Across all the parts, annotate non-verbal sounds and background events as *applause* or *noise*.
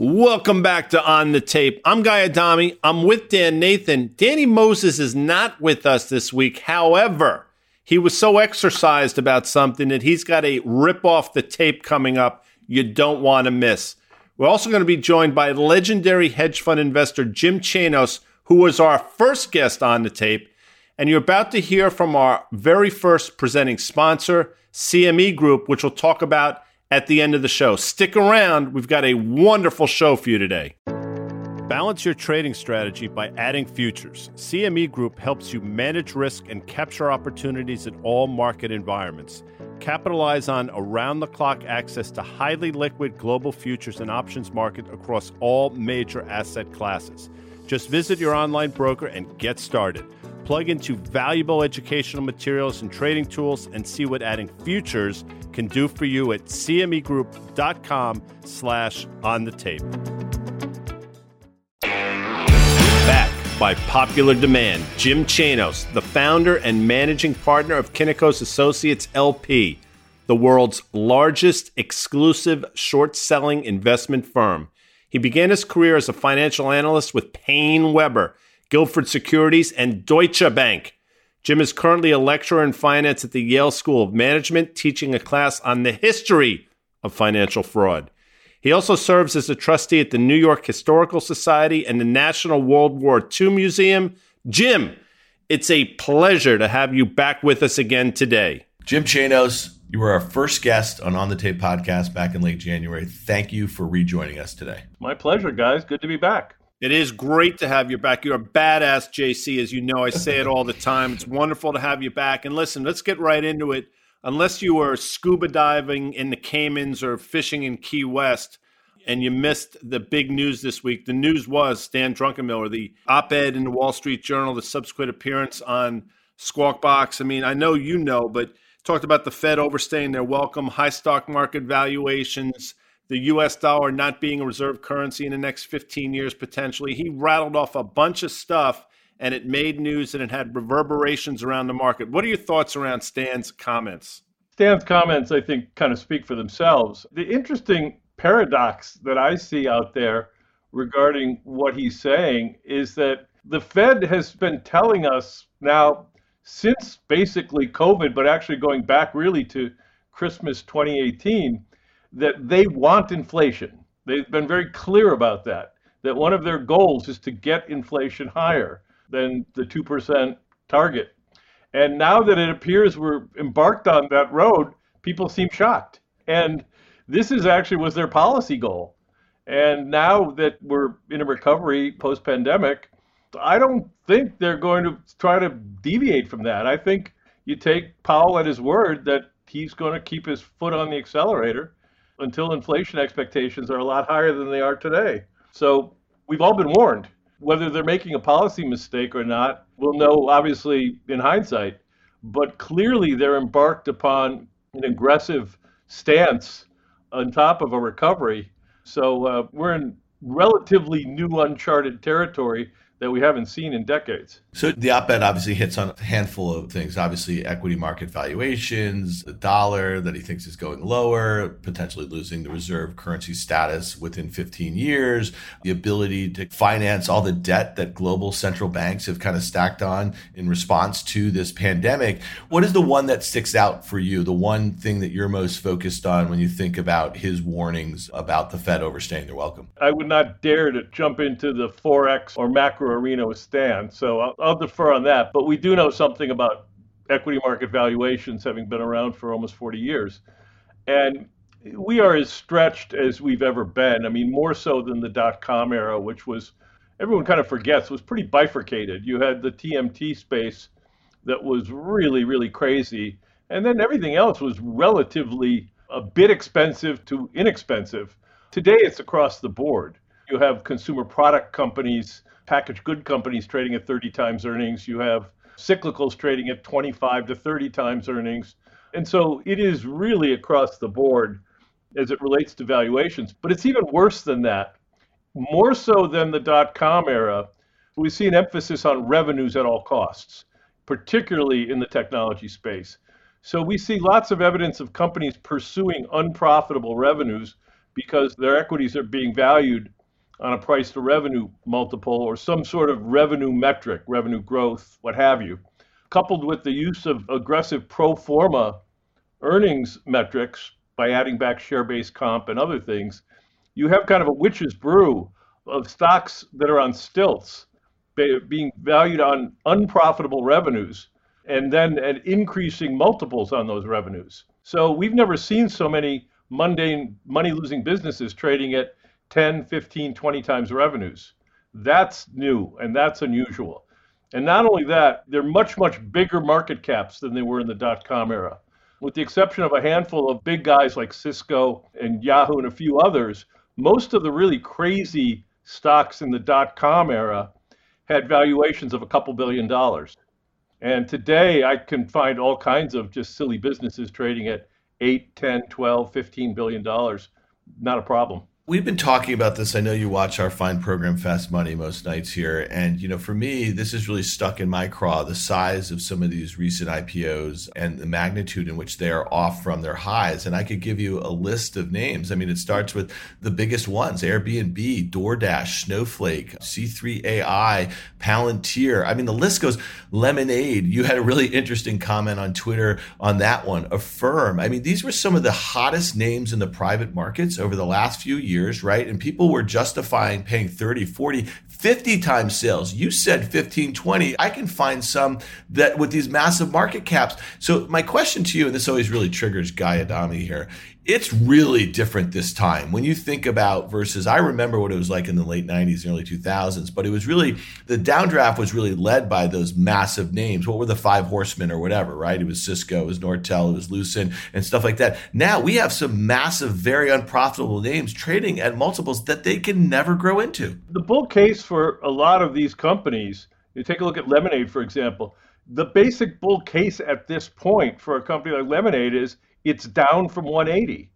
Welcome back to On the Tape. I'm Guy Adami. I'm with Dan Nathan. Danny Moses is not with us this week. However, he was so exercised about something that he's got a rip off the tape coming up you don't want to miss. We're also going to be joined by legendary hedge fund investor Jim Chanos, who was our first guest on the tape. And you're about to hear from our very first presenting sponsor, CME Group, which we'll talk about at the end of the show. Stick around, we've got a wonderful show for you today. Balance your trading strategy by adding futures. CME Group helps you manage risk and capture opportunities in all market environments. Capitalize on around the clock access to highly liquid global futures and options market across all major asset classes. Just visit your online broker and get started. Plug into valuable educational materials and trading tools and see what adding futures can do for you at cmegroup.com slash on the tape. Back by popular demand, Jim Chanos, the founder and managing partner of Kynikos Associates LP, the world's largest exclusive short selling investment firm. He began his career as a financial analyst with PaineWebber – Gilford Securities, and Deutsche Bank. Jim is currently a lecturer in finance at the Yale School of Management, teaching a class on the history of financial fraud. He also serves as a trustee at the New York Historical Society and the National World War II Museum. Jim, it's a pleasure to have you back with us again today. Jim Chanos, you were our first guest on On the Tape podcast back in late January. Thank you for rejoining us today. My pleasure, guys. Good to be back. It is great to have you back. You're a badass, JC, as you know. I say it all the time. It's wonderful to have you back. And listen, let's get right into it. Unless you were scuba diving in the Caymans or fishing in Key West and you missed the big news this week, the news was Stan Druckenmiller, the op ed in the Wall Street Journal, the subsequent appearance on Squawk Box. I mean, I know you know, but talked about the Fed overstaying their welcome, high stock market valuations the US dollar not being a reserve currency in the next 15 years potentially. He rattled off a bunch of stuff and it made news and it had reverberations around the market. What are your thoughts around Stan's comments? Stan's comments, I think, kind of speak for themselves. The interesting paradox that I see out there regarding what he's saying is that the Fed has been telling us now since basically COVID, but actually going back really to Christmas 2018 that they want inflation. They've been very clear about that, that one of their goals is to get inflation higher than the 2% target. And now that it appears we're embarked on that road, people seem shocked. And this is actually was their policy goal. And now that we're in a recovery post pandemic, I don't think they're going to try to deviate from that. I think you take Powell at his word that he's going to keep his foot on the accelerator until inflation expectations are a lot higher than they are today. So we've all been warned. Whether they're making a policy mistake or not, we'll know obviously in hindsight. But clearly, they're embarked upon an aggressive stance on top of a recovery. So uh, we're in relatively new, uncharted territory that we haven't seen in decades. So the op-ed obviously hits on a handful of things. Obviously, equity market valuations, the dollar that he thinks is going lower, potentially losing the reserve currency status within 15 years, the ability to finance all the debt that global central banks have kind of stacked on in response to this pandemic. What is the one that sticks out for you? The one thing that you're most focused on when you think about his warnings about the Fed overstaying their welcome? I would not dare to jump into the forex or macro arena with Stan. So I'll, I'll defer on that. But we do know something about equity market valuations having been around for almost 40 years. And we are as stretched as we've ever been. I mean, more so than the dot com era, which was, everyone kind of forgets, was pretty bifurcated. You had the TMT space that was really, really crazy. And then everything else was relatively a bit expensive to inexpensive. Today, it's across the board. You have consumer product companies packaged good companies trading at 30 times earnings. You have cyclicals trading at 25 to 30 times earnings. And so it is really across the board as it relates to valuations. But it's even worse than that. More so than the dot com era, we see an emphasis on revenues at all costs, particularly in the technology space. So we see lots of evidence of companies pursuing unprofitable revenues because their equities are being valued on a price to revenue multiple or some sort of revenue metric, revenue growth, what have you, coupled with the use of aggressive pro forma earnings metrics by adding back share based comp and other things, you have kind of a witch's brew of stocks that are on stilts being valued on unprofitable revenues and then at increasing multiples on those revenues. So we've never seen so many mundane money losing businesses trading at 10, 15, 20 times revenues. That's new and that's unusual. And not only that, they're much, much bigger market caps than they were in the dot com era. With the exception of a handful of big guys like Cisco and Yahoo and a few others, most of the really crazy stocks in the dot com era had valuations of a couple billion dollars. And today I can find all kinds of just silly businesses trading at 8, 10, 12, 15 billion dollars. Not a problem. We've been talking about this. I know you watch our fine program Fast Money most nights here. And, you know, for me, this is really stuck in my craw the size of some of these recent IPOs and the magnitude in which they are off from their highs. And I could give you a list of names. I mean, it starts with the biggest ones Airbnb, DoorDash, Snowflake, C3AI, Palantir. I mean, the list goes Lemonade. You had a really interesting comment on Twitter on that one. Affirm. I mean, these were some of the hottest names in the private markets over the last few years years, right? And people were justifying paying 30, 40, 50 times sales. You said 15, 20. I can find some that with these massive market caps. So my question to you, and this always really triggers Guy Adami here, it's really different this time. When you think about versus, I remember what it was like in the late 90s and early 2000s, but it was really, the downdraft was really led by those massive names. What were the five horsemen or whatever, right? It was Cisco, it was Nortel, it was Lucent, and stuff like that. Now we have some massive, very unprofitable names trading at multiples that they can never grow into. The bull case for a lot of these companies, you take a look at Lemonade, for example. The basic bull case at this point for a company like Lemonade is it's down from 180.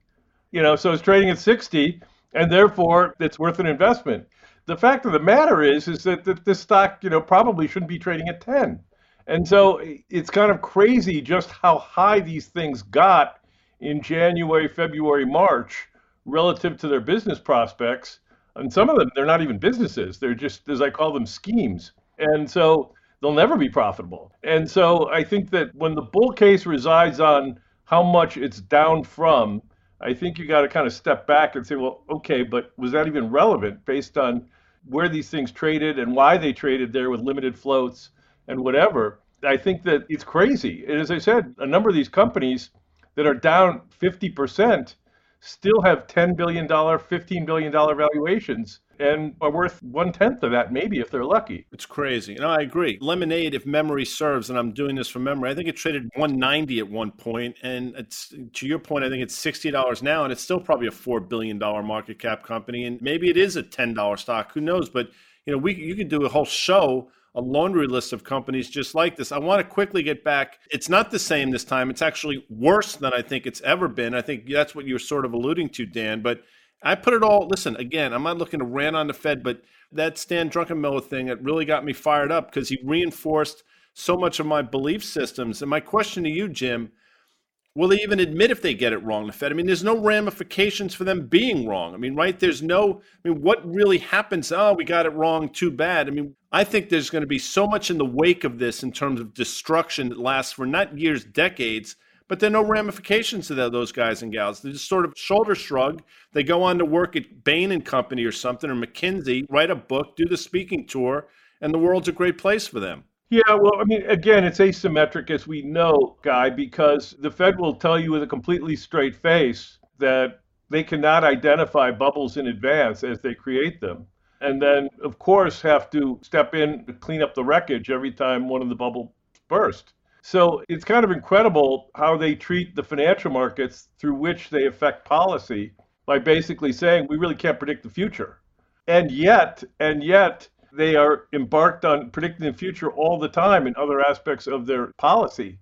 You know, so it's trading at 60, and therefore it's worth an investment. The fact of the matter is, is that, that this stock, you know, probably shouldn't be trading at 10. And so it's kind of crazy just how high these things got in January, February, March relative to their business prospects. And some of them, they're not even businesses. They're just, as I call them, schemes. And so they'll never be profitable. And so I think that when the bull case resides on how much it's down from, I think you got to kind of step back and say, well, okay, but was that even relevant based on where these things traded and why they traded there with limited floats and whatever? I think that it's crazy. And as I said, a number of these companies that are down 50% still have $10 billion, $15 billion valuations and are worth one tenth of that, maybe if they're lucky. It's crazy. No, I agree. Lemonade, if memory serves, and I'm doing this from memory, I think it traded 190 at one point, and it's to your point, I think it's sixty dollars now, and it's still probably a four billion dollar market cap company, and maybe it is a ten dollar stock. Who knows? But you know, we you could do a whole show a laundry list of companies just like this. I want to quickly get back. It's not the same this time. It's actually worse than I think it's ever been. I think that's what you were sort of alluding to, Dan. But I put it all. Listen, again, I'm not looking to rant on the Fed, but that Stan Druckenmiller thing it really got me fired up because he reinforced so much of my belief systems. And my question to you, Jim, will they even admit if they get it wrong? The Fed. I mean, there's no ramifications for them being wrong. I mean, right? There's no. I mean, what really happens? Oh, we got it wrong. Too bad. I mean, I think there's going to be so much in the wake of this in terms of destruction that lasts for not years, decades but there are no ramifications to those guys and gals. They just sort of shoulder shrug. They go on to work at Bain and Company or something, or McKinsey, write a book, do the speaking tour, and the world's a great place for them. Yeah, well, I mean, again, it's asymmetric, as we know, Guy, because the Fed will tell you with a completely straight face that they cannot identify bubbles in advance as they create them. And then, of course, have to step in to clean up the wreckage every time one of the bubbles burst. So it's kind of incredible how they treat the financial markets through which they affect policy by basically saying we really can't predict the future. And yet, and yet, they are embarked on predicting the future all the time in other aspects of their policy.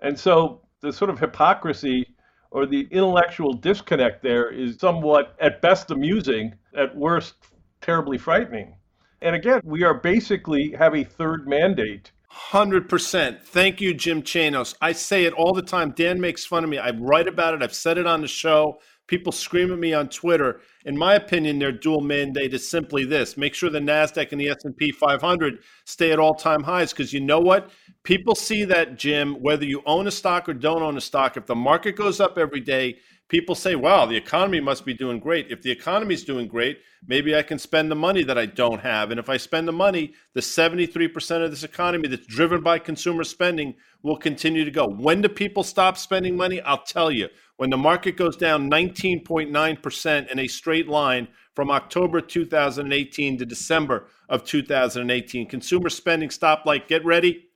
And so the sort of hypocrisy or the intellectual disconnect there is somewhat, at best, amusing, at worst, terribly frightening. And again, we are basically have a third mandate 100%. Thank you, Jim Chanos. I say it all the time. Dan makes fun of me. I write about it. I've said it on the show. People scream at me on Twitter. In my opinion, their dual mandate is simply this: make sure the Nasdaq and the S and P 500 stay at all-time highs. Because you know what? People see that, Jim. Whether you own a stock or don't own a stock, if the market goes up every day, people say, "Wow, the economy must be doing great." If the economy is doing great, maybe I can spend the money that I don't have. And if I spend the money, the 73% of this economy that's driven by consumer spending will continue to go. When do people stop spending money? I'll tell you when the market goes down 19.9% in a straight line from October 2018 to December of 2018. Consumer spending stopped like, get ready,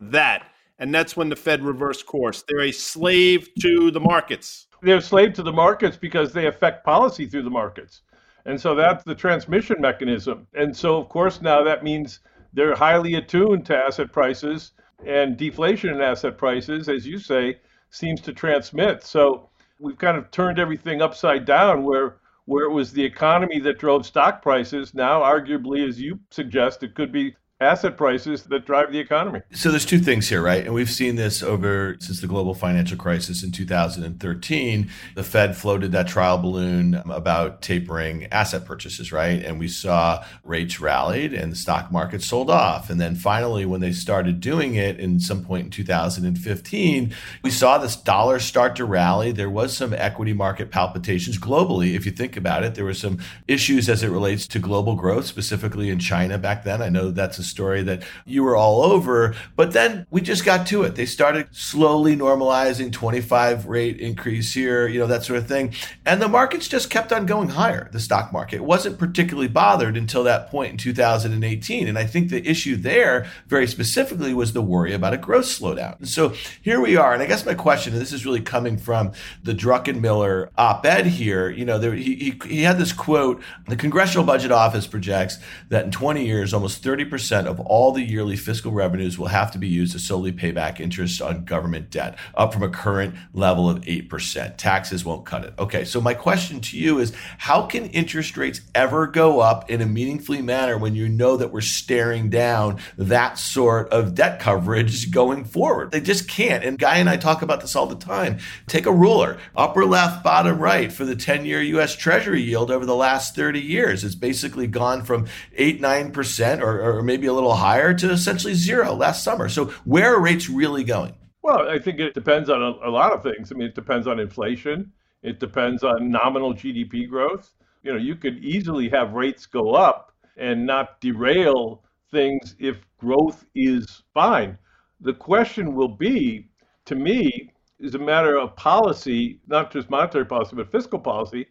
that. And that's when the Fed reversed course. They're a slave to the markets. They're slave to the markets because they affect policy through the markets. And so that's the transmission mechanism. And so, of course, now that means they're highly attuned to asset prices and deflation in asset prices, as you say, seems to transmit. So we've kind of turned everything upside down where where it was the economy that drove stock prices. Now, arguably, as you suggest, it could be asset prices that drive the economy. So there's two things here, right? And we've seen this over since the global financial crisis in 2013. The Fed floated that trial balloon about tapering asset purchases, right? And we saw rates rallied and the stock market sold off. And then finally, when they started doing it in some point in 2015, we saw this dollar start to rally. There was some equity market palpitations globally. If you think about it, there were some issues as it relates to global growth, specifically in China back then. I know that's a story that you were all over. But then we just got to it. They started slowly normalizing 25 rate increase here, you know, that sort of thing. And the markets just kept on going higher, the stock market. It wasn't particularly bothered until that point in 2018. And I think the issue there, very specifically, was the worry about a growth slowdown. And so here we are. And I guess my question, and this is really coming from the Druckenmiller op ed here, you know, there, he, he, he had this quote the Congressional Budget Office projects that in 20 years, almost 30% percent of all the yearly fiscal revenues will have to be used to solely pay back interest on government debt, up from a current level of 8%. Taxes won't cut it. Okay, so my question to you is how can interest rates ever go up in a meaningfully manner when you know that we're staring down that sort of debt coverage going forward? They just can't. And Guy and I talk about this all the time. Take a ruler, upper left, bottom right for the 10 year US Treasury yield over the last 30 years. It's basically gone from 8, 9% or, or maybe a little higher to essentially zero last summer. So where are rates really going? Well, I think it depends on a, a lot of things. I mean, it depends on inflation. It depends on nominal GDP growth. You know, you could easily have rates go up and not derail things if growth is fine. The question will be, to me, is a matter of policy, not just monetary policy, but fiscal policy.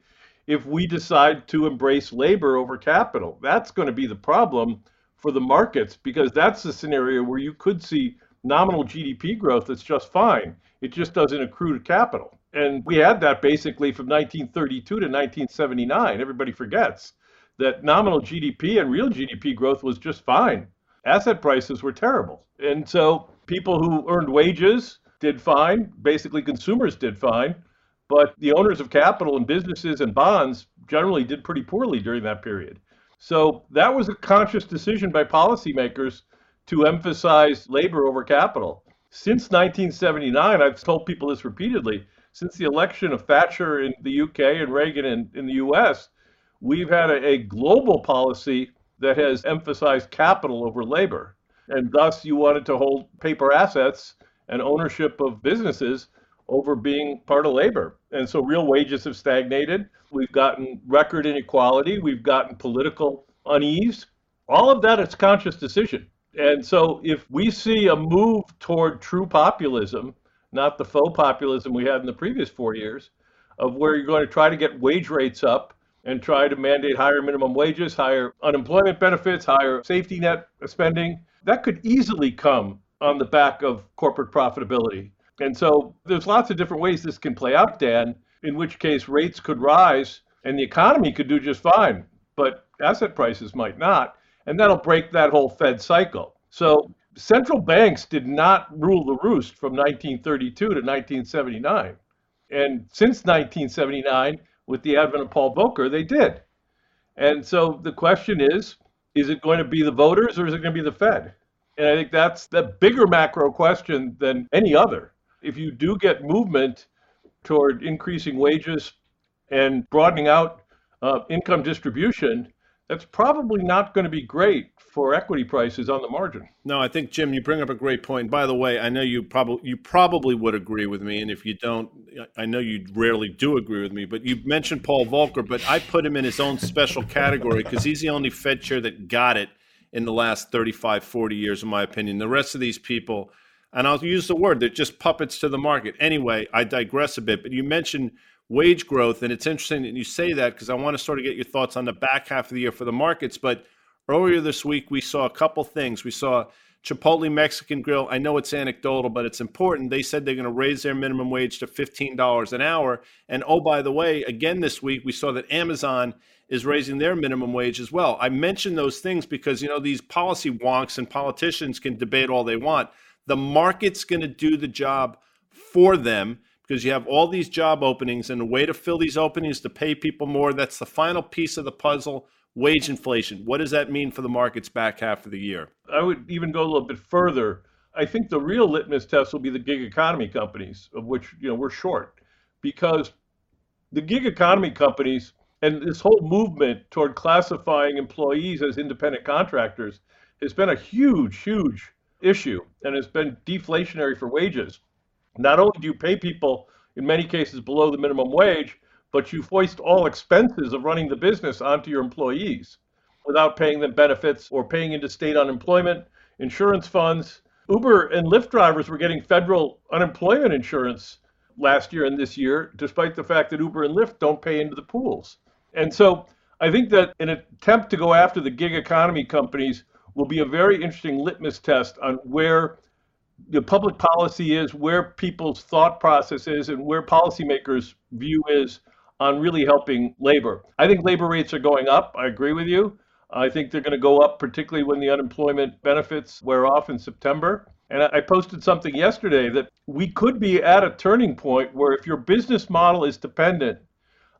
If we decide to embrace labor over capital, that's going to be the problem for the markets because that's the scenario where you could see nominal GDP growth that's just fine. It just doesn't accrue to capital. And we had that basically from 1932 to 1979. Everybody forgets that nominal GDP and real GDP growth was just fine. Asset prices were terrible. And so people who earned wages did fine. Basically, consumers did fine. But the owners of capital and businesses and bonds generally did pretty poorly during that period. So that was a conscious decision by policymakers to emphasize labor over capital. Since 1979, I've told people this repeatedly, since the election of Thatcher in the UK and Reagan in, in the US, we've had a, a global policy that has emphasized capital over labor. And thus, you wanted to hold paper assets and ownership of businesses over being part of labor. And so real wages have stagnated. We've gotten record inequality. We've gotten political unease. All of that is conscious decision. And so if we see a move toward true populism, not the faux populism we had in the previous four years, of where you're going to try to get wage rates up and try to mandate higher minimum wages, higher unemployment benefits, higher safety net spending, that could easily come on the back of corporate profitability. And so there's lots of different ways this can play out, Dan, in which case rates could rise and the economy could do just fine, but asset prices might not. And that'll break that whole Fed cycle. So central banks did not rule the roost from 1932 to 1979. And since 1979, with the advent of Paul Volcker, they did. And so the question is is it going to be the voters or is it going to be the Fed? And I think that's the bigger macro question than any other if you do get movement toward increasing wages and broadening out uh, income distribution, that's probably not going to be great for equity prices on the margin. No, I think Jim, you bring up a great point. By the way, I know you probably you probably would agree with me, and if you don't, I know you rarely do agree with me. But you mentioned Paul Volcker, but I put him in his own special category because he's the only Fed chair that got it in the last 35, 40 years, in my opinion. The rest of these people, and I'll use the word, they're just puppets to the market. Anyway, I digress a bit, but you mentioned wage growth, and it's interesting that you say that because I want to sort of get your thoughts on the back half of the year for the markets, but Earlier this week, we saw a couple things. We saw Chipotle Mexican Grill. I know it's anecdotal, but it's important. They said they're going to raise their minimum wage to $15 an hour. And oh, by the way, again this week, we saw that Amazon is raising their minimum wage as well. I mention those things because, you know, these policy wonks and politicians can debate all they want. The market's going to do the job for them because you have all these job openings and a way to fill these openings to pay people more. That's the final piece of the puzzle wage inflation. What does that mean for the markets back half of the year? I would even go a little bit further. I think the real litmus test will be the gig economy companies, of which you know we're short, because the gig economy companies and this whole movement toward classifying employees as independent contractors has been a huge, huge issue and it's been deflationary for wages. Not only do you pay people in many cases below the minimum wage, but you foist all expenses of running the business onto your employees without paying them benefits or paying into state unemployment, insurance funds. Uber and Lyft drivers were getting federal unemployment insurance last year and this year, despite the fact that Uber and Lyft don't pay into the pools. And so I think that an attempt to go after the gig economy companies will be a very interesting litmus test on where the public policy is, where people's thought process is, and where policymakers' view is on really helping labor. I think labor rates are going up. I agree with you. I think they're going to go up, particularly when the unemployment benefits wear off in September. And I posted something yesterday that we could be at a turning point where if your business model is dependent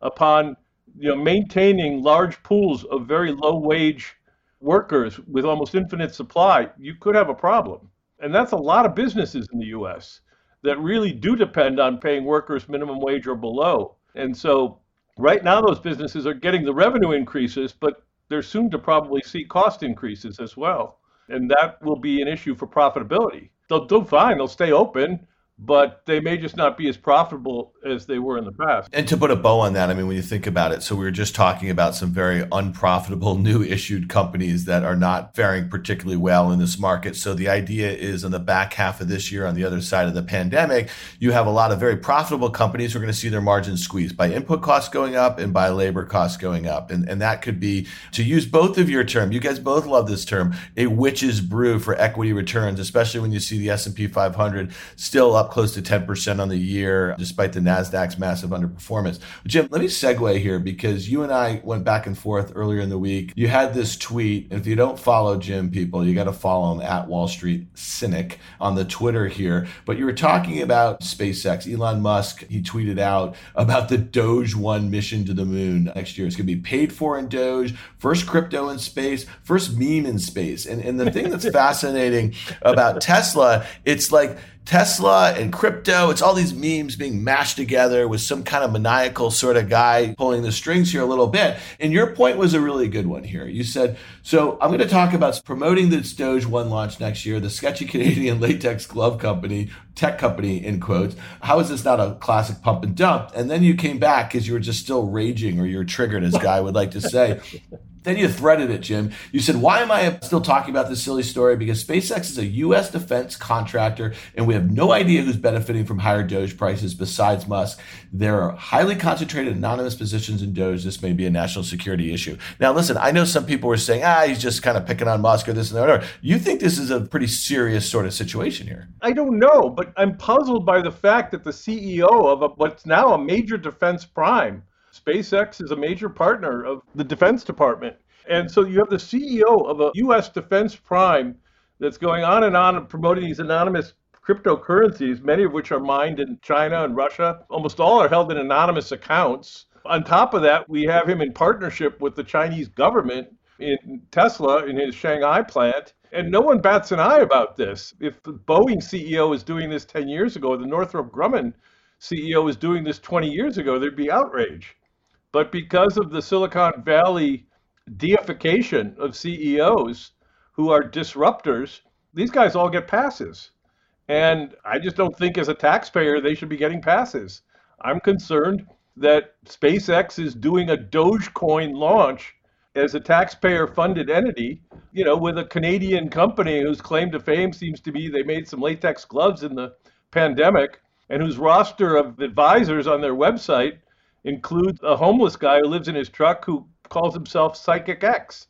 upon you know, maintaining large pools of very low wage workers with almost infinite supply, you could have a problem. And that's a lot of businesses in the US that really do depend on paying workers minimum wage or below. And so right now those businesses are getting the revenue increases, but they're soon to probably see cost increases as well. And that will be an issue for profitability. They'll do fine, they'll stay open, but they may just not be as profitable as they were in the past. And to put a bow on that, I mean, when you think about it, so we were just talking about some very unprofitable *laughs* new issued companies that are not faring particularly well in this market. So the idea is in the back half of this year, on the other side of the pandemic, you have a lot of very profitable companies who are going to see their margins squeezed by input costs going up and by labor costs going up. And, and that could be, to use both of your term, you guys both love this term, a witch's brew for equity returns, especially when you see the S&P 500 still up close to 10% on the year, despite the NASDAQ's massive underperformance. Jim, let me segue here because you and I went back and forth earlier in the week. You had this tweet. And if you don't follow Jim, people, you got to follow him at Wall Street Cynic on the Twitter here. But you were talking about SpaceX. Elon Musk, he tweeted out about the Doge 1 mission to the moon next year. It's going to be paid for in Doge, first crypto in space, first meme in space. And, and the thing that's *laughs* fascinating about Tesla, it's like, Tesla and crypto. It's all these memes being mashed together with some kind of maniacal sort of guy pulling the strings here a little bit. And your point was a really good one here. You said, so I'm going to talk about promoting this Doge One launch next year, the sketchy Canadian *laughs* latex glove company, tech company in quotes. How is this not a classic pump and dump? And then you came back because you were just still raging or you're triggered, as *laughs* Guy would like to say. Then you threaded it, Jim. You said, Why am I still talking about this silly story? Because SpaceX is a U.S. defense contractor, and we have no idea who's benefiting from higher Doge prices besides Musk. There are highly concentrated anonymous positions in Doge. This may be a national security issue. Now, listen, I know some people were saying, Ah, he's just kind of picking on Musk or this and that. You think this is a pretty serious sort of situation here? I don't know, but I'm puzzled by the fact that the CEO of a, what's now a major defense prime SpaceX is a major partner of the Defense Department. And so you have the CEO of a U.S. defense prime that's going on and on and promoting these anonymous cryptocurrencies, many of which are mined in China and Russia. Almost all are held in anonymous accounts. On top of that, we have him in partnership with the Chinese government in Tesla in his Shanghai plant. And no one bats an eye about this. If the Boeing CEO was doing this 10 years ago, the Northrop Grumman CEO was doing this 20 years ago, there'd be outrage. But because of the Silicon Valley deification of CEOs who are disruptors, these guys all get passes. And I just don't think as a taxpayer they should be getting passes. I'm concerned that SpaceX is doing a Dogecoin launch as a taxpayer funded entity, you know, with a Canadian company whose claim to fame seems to be they made some latex gloves in the pandemic and whose roster of advisors on their website includes a homeless guy who lives in his truck who calls himself Psychic X.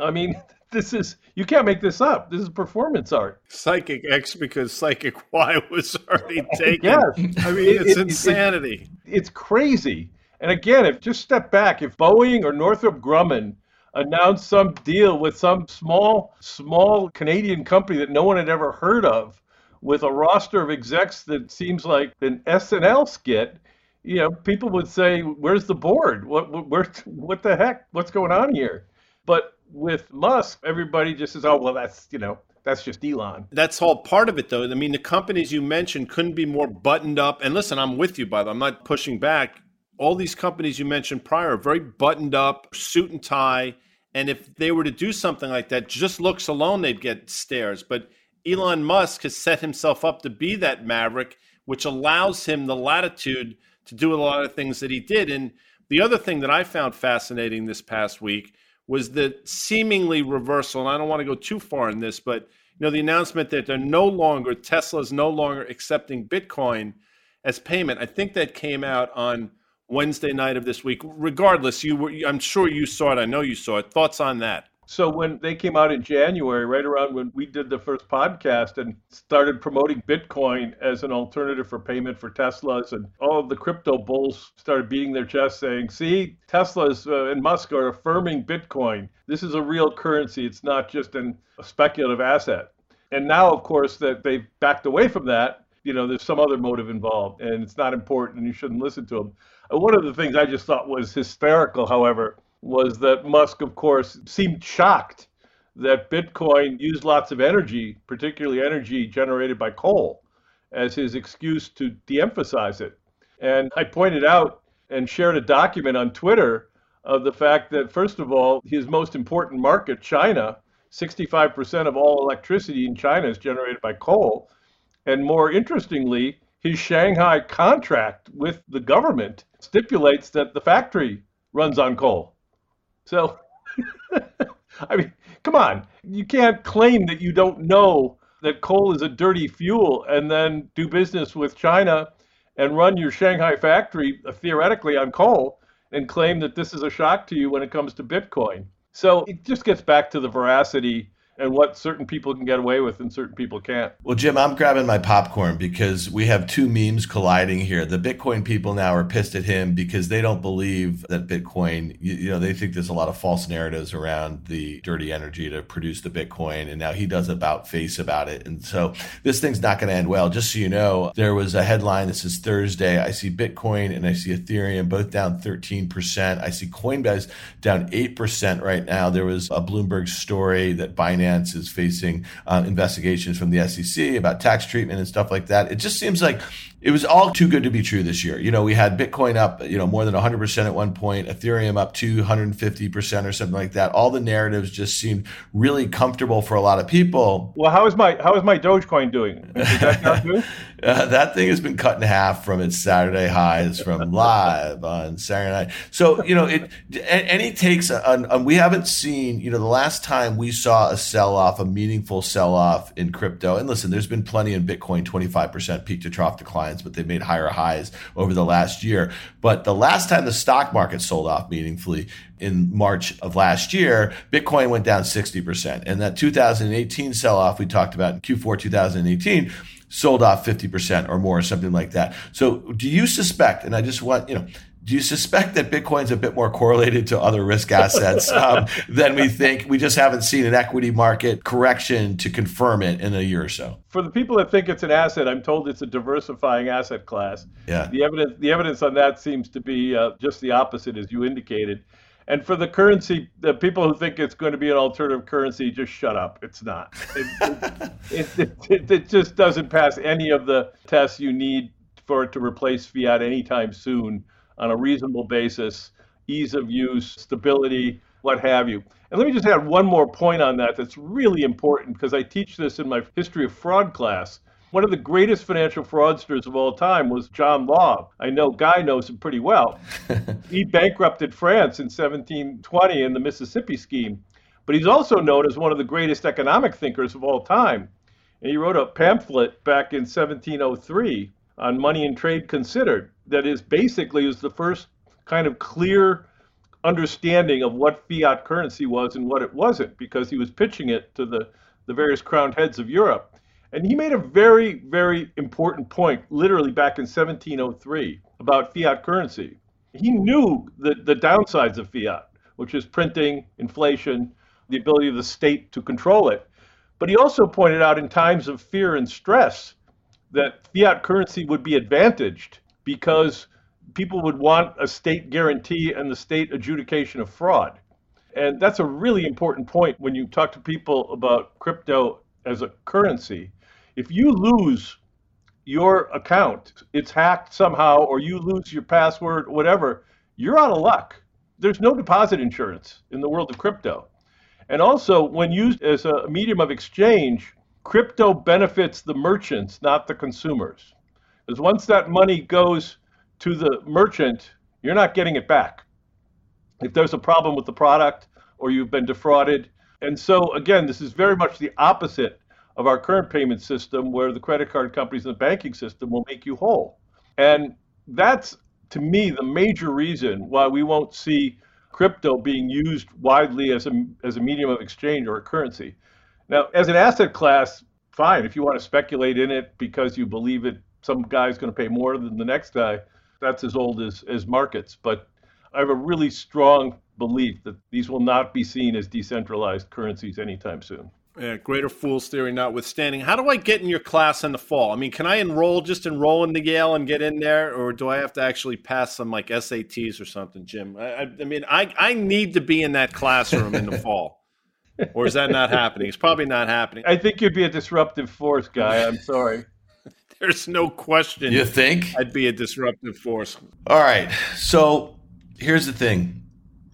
I mean, *laughs* this is you can't make this up. This is performance art. Psychic X because Psychic *laughs* Y was already *laughs* taken. yes. I mean, it's it, insanity. It, it's crazy. And again, if just step back, if Boeing or Northrop Grumman announced some deal with some small, small Canadian company that no one had ever heard of, with a roster of execs that seems like an SNL skit, you know, people would say, "Where's the board? What, where, what the heck? What's going on here?" But with Musk, everybody just says, "Oh, well, that's you know, that's just Elon." That's all part of it, though. I mean, the companies you mentioned couldn't be more buttoned up. And listen, I'm with you, by the way. I'm not pushing back. All these companies you mentioned prior are very buttoned up, suit and tie. And if they were to do something like that, just looks alone, they'd get stares. But Elon Musk has set himself up to be that maverick, which allows him the latitude to do a lot of things that he did. And the other thing that I found fascinating this past week was the seemingly reversal. And I don't want to go too far in this, but you know, the announcement that they're no longer Tesla is no longer accepting Bitcoin as payment. I think that came out on Wednesday night of this week. Regardless, you were I'm sure you saw it. I know you saw it. Thoughts on that? So when they came out in January, right around when we did the first podcast and started promoting Bitcoin as an alternative for payment for Teslas, and all of the crypto bulls started beating their chest saying, "See, Teslas uh, and Musk are affirming Bitcoin. This is a real currency. It's not just an, a speculative asset." And now, of course, that they've backed away from that. You know, there's some other motive involved, and it's not important, and you shouldn't listen to them. One of the things I just thought was hysterical, however, was that Musk, of course, seemed shocked that Bitcoin used lots of energy, particularly energy generated by coal, as his excuse to de emphasize it. And I pointed out and shared a document on Twitter of the fact that, first of all, his most important market, China, 65% of all electricity in China is generated by coal. And more interestingly, his Shanghai contract with the government stipulates that the factory runs on coal. So, *laughs* I mean, come on. You can't claim that you don't know that coal is a dirty fuel and then do business with China and run your Shanghai factory uh, theoretically on coal and claim that this is a shock to you when it comes to Bitcoin. So it just gets back to the veracity and what certain people can get away with and certain people can't. Well, Jim, I'm grabbing my popcorn because we have two memes colliding here. The Bitcoin people now are pissed at him because they don't believe that Bitcoin, you, you know, they think there's a lot of false narratives around the dirty energy to produce the Bitcoin. And now he does about face about it. And so this thing's not going to end well. Just so you know, there was a headline. This is Thursday. I see Bitcoin and I see Ethereum both down 13%. I see Coinbase down 8% right now. There was a Bloomberg story that Binance Is facing uh, investigations from the SEC about tax treatment and stuff like that. It just seems like it was all too good to be true this year. You know, we had Bitcoin up, you know, more than 100% at one point, Ethereum up 250% or something like that. All the narratives just seemed really comfortable for a lot of people. Well, how is my how is my Dogecoin doing? That, *laughs* uh, that thing has been cut in half from its Saturday highs from *laughs* live on Saturday night. So, you know, it any takes on, on we haven't seen, you know, the last time we saw a sell off, a meaningful sell off in crypto. And listen, there's been plenty in Bitcoin 25% peak to trough decline declines, but they made higher highs over the last year. But the last time the stock market sold off meaningfully in March of last year, Bitcoin went down 60%. And that 2018 sell off we talked about in Q4 2018 sold off 50% or more, something like that. So do you suspect, and I just want, you know, do you suspect that Bitcoin's a bit more correlated to other risk assets um, *laughs* than we think? We just haven't seen an equity market correction to confirm it in a year or so. For the people that think it's an asset, I'm told it's a diversifying asset class. Yeah. The evidence, the evidence on that seems to be uh, just the opposite, as you indicated. And for the currency, the people who think it's going to be an alternative currency, just shut up. It's not. *laughs* It, it, it, it, just doesn't pass any of the tests you need for it to replace fiat anytime soon on a reasonable basis. ease of use, stability, what have you. And let me just add one more point on that that's really important because I teach this in my history of fraud class. One of the greatest financial fraudsters of all time was John Law. I know Guy knows him pretty well. *laughs* he bankrupted France in 1720 in the Mississippi scheme, but he's also known as one of the greatest economic thinkers of all time. And he wrote a pamphlet back in 1703 on Money and Trade Considered that is basically is the first kind of clear understanding of what fiat currency was and what it wasn't because he was pitching it to the, the various crowned heads of Europe. And he made a very, very important point, literally back in 1703, about fiat currency. He knew the, the downsides of fiat, which is printing, inflation, the ability of the state to control it. But he also pointed out in times of fear and stress that fiat currency would be advantaged because people would want a state guarantee and the state adjudication of fraud. And that's a really important point when you talk to people about crypto as a currency if you lose your account, it's hacked somehow, or you lose your password, whatever, you're out of luck. There's no deposit insurance in the world of crypto. And also, when used as a medium of exchange, crypto benefits the merchants, not the consumers. Because once that money goes to the merchant, you're not getting it back. If there's a problem with the product or you've been defrauded. And so, again, this is very much the opposite of our current payment system where the credit card companies and the banking system will make you whole. And that's, to me, the major reason why we won't see crypto being used widely as a, as a medium of exchange or a currency. Now, as an asset class, fine. If you want to speculate in it because you believe it, some guy's going to pay more than the next guy, that's as old as, as markets. But I have a really strong belief that these will not be seen as decentralized currencies anytime soon. Yeah, greater fool's theory notwithstanding. How do I get in your class in the fall? I mean, can I enroll, just enroll into Yale and get in there, or do I have to actually pass some like SATs or something, Jim? I, I mean, I, I need to be in that classroom in the fall. Or is that not happening? It's probably not happening. I think you'd be a disruptive force, guy. I'm sorry. *laughs* There's no question. You think? I'd be a disruptive force. All right. So here's the thing,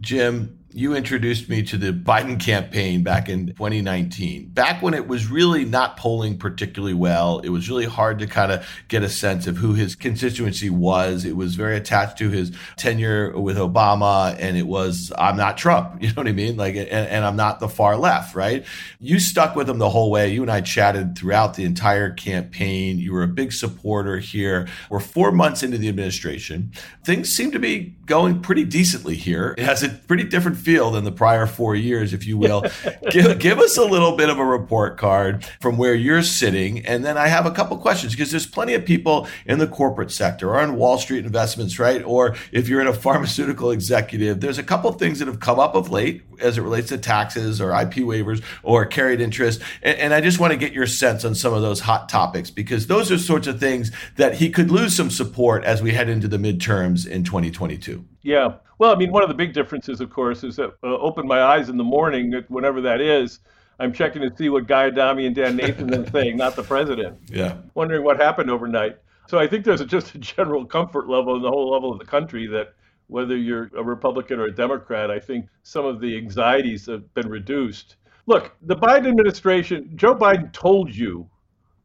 Jim you introduced me to the Biden campaign back in 2019, back when it was really not polling particularly well. It was really hard to kind of get a sense of who his constituency was. It was very attached to his tenure with Obama, and it was, I'm not Trump. *laughs* You know what I mean? Like, and, and I'm not the far left, right? You stuck with him the whole way. You and I chatted throughout the entire campaign. You were a big supporter here. We're four months into the administration. Things seem to be going pretty decently here. It has a pretty different feel than the prior four years, if you will. *laughs* give, give us a little bit of a report card from where you're sitting. And then I have a couple questions because there's plenty of people in the corporate sector or in Wall Street investments, right? Or if you're in a *laughs* pharmaceutical executive, there's a couple things that have come up of late as it relates to taxes or IP waivers or carried interest. And, and I just want to get your sense on some of those hot topics because those are sorts of things that he could lose some support as we head into the midterms in 2022. Yeah. Well, I mean, one of the big differences, of course, is that uh, open my eyes in the morning, whenever that is. I'm checking to see what Guy Adami and Dan Nathan are saying, not the president. Yeah. Wondering what happened overnight. So I think there's a, just a general comfort level in the whole level of the country that whether you're a Republican or a Democrat, I think some of the anxieties have been reduced. Look, the Biden administration, Joe Biden told you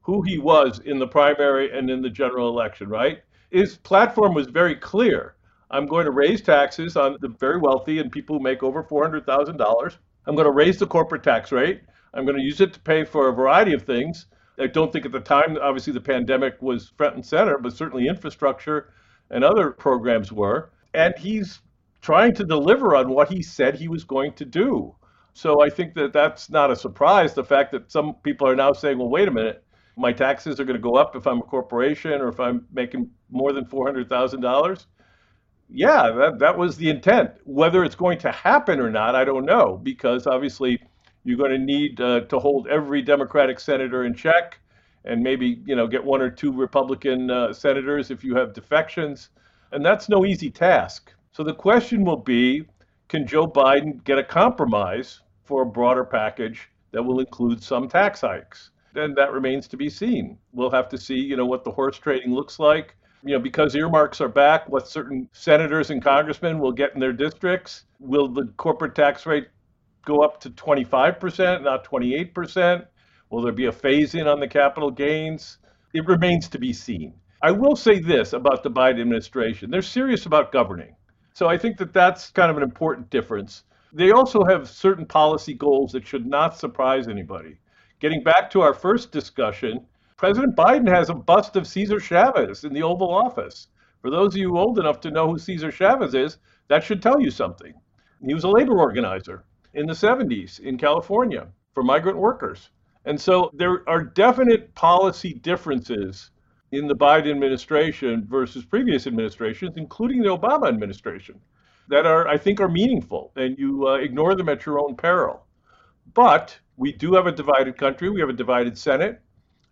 who he was in the primary and in the general election, right? His platform was very clear. I'm going to raise taxes on the very wealthy and people who make over $400,000. I'm going to raise the corporate tax rate. I'm going to use it to pay for a variety of things. I don't think at the time, obviously, the pandemic was front and center, but certainly infrastructure and other programs were. And he's trying to deliver on what he said he was going to do. So I think that that's not a surprise. The fact that some people are now saying, well, wait a minute, my taxes are going to go up if I'm a corporation or if I'm making more than $400,000 yeah, that, that was the intent. Whether it's going to happen or not, I don't know, because obviously you're going to need uh, to hold every Democratic senator in check and maybe, you know, get one or two Republican uh, senators if you have defections. And that's no easy task. So the question will be can Joe Biden get a compromise for a broader package that will include some tax hikes? And that remains to be seen. We'll have to see, you know, what the horse trading looks like you know, because earmarks are back, what certain senators and congressmen will get in their districts. Will the corporate tax rate go up to 25%, not 28%? Will there be a phase in on the capital gains? It remains to be seen. I will say this about the Biden administration they're serious about governing. So I think that that's kind of an important difference. They also have certain policy goals that should not surprise anybody. Getting back to our first discussion, President Biden has a bust of Cesar Chavez in the Oval Office. For those of you old enough to know who Cesar Chavez is, that should tell you something. He was a labor organizer in the 70s in California for migrant workers. And so there are definite policy differences in the Biden administration versus previous administrations, including the Obama administration, that are, I think, are meaningful, and you uh, ignore them at your own peril. But we do have a divided country. We have a divided Senate.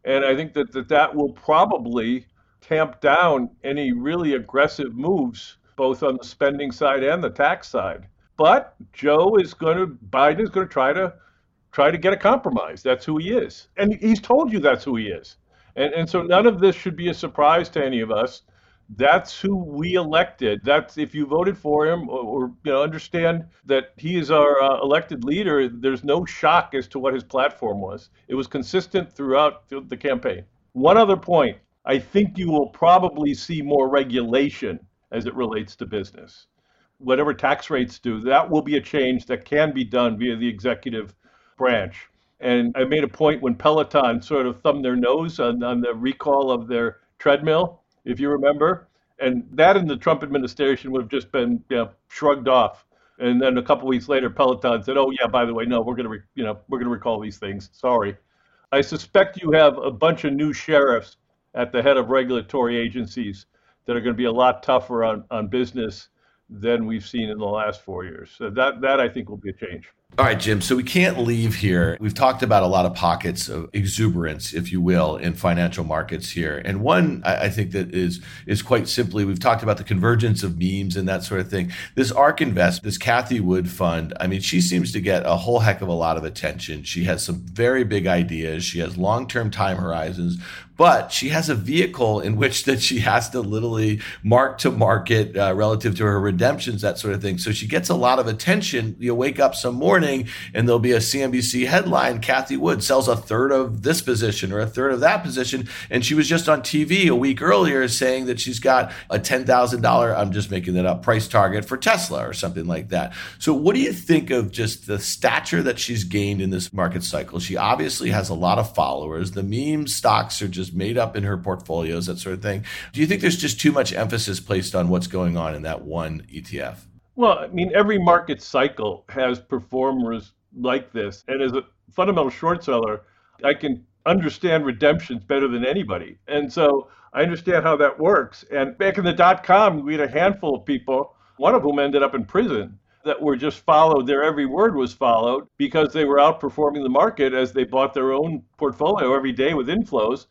And I think that that, that will probably tamp down any really aggressive moves, both on the spending side and the tax side. But Joe is going to, Biden is going to try to try to get a compromise. That's who he is. And he's told you that's who he is. And, and so none of this should be a surprise to any of us. That's who we elected. That's if you voted for him or, or you know understand that he is our uh, elected leader. There's no shock as to what his platform was. It was consistent throughout the campaign. One other point: I think you will probably see more regulation as it relates to business. Whatever tax rates do, that will be a change that can be done via the executive branch. And I made a point when Peloton sort of thumbed their nose on, on the recall of their treadmill if you remember. And that in the Trump administration would have just been you know, shrugged off. And then a couple weeks later, Peloton said, "Oh yeah, by the way, no, we're going to you know we're going to recall these things. Sorry." I suspect you have a bunch of new sheriffs at the head of regulatory agencies that are going to be a lot tougher on, on business than we've seen in the last four years. So that that I think will be a change. All right, Jim. So we can't leave here. We've talked about a lot of pockets of exuberance, if you will, in financial markets here. And one I think that is is quite simply we've talked about the convergence of memes and that sort of thing. This ARK Invest, this Cathie Wood fund, I mean, she seems to get a whole heck of a lot of attention. She has some very big ideas. She has long-term time horizons, but she has a vehicle in which that she has to literally mark to market uh, relative to her redemptions, that sort of thing. So she gets a lot of attention. You wake up some morning and there'll be a CNBC headline: Cathie Wood sells a third of this position or a third of that position, and she was just on TV a week earlier saying that she's got a ten thousand dollar. I'm just making that up price target for Tesla or something like that. So what do you think of just the stature that she's gained in this market cycle? She obviously has a lot of followers. The meme stocks are just just made up in her portfolios, that sort of thing. Do you think there's just too much emphasis placed on what's going on in that one ETF? Well, I mean, every market cycle has performers like this. And as a fundamental short seller, I can understand redemptions better than anybody. And so I understand how that works. And back in the dot com, we had a handful of people, one of whom ended up in prison that were just followed, their every word was followed because they were outperforming the market as they bought their own portfolio every day with inflows.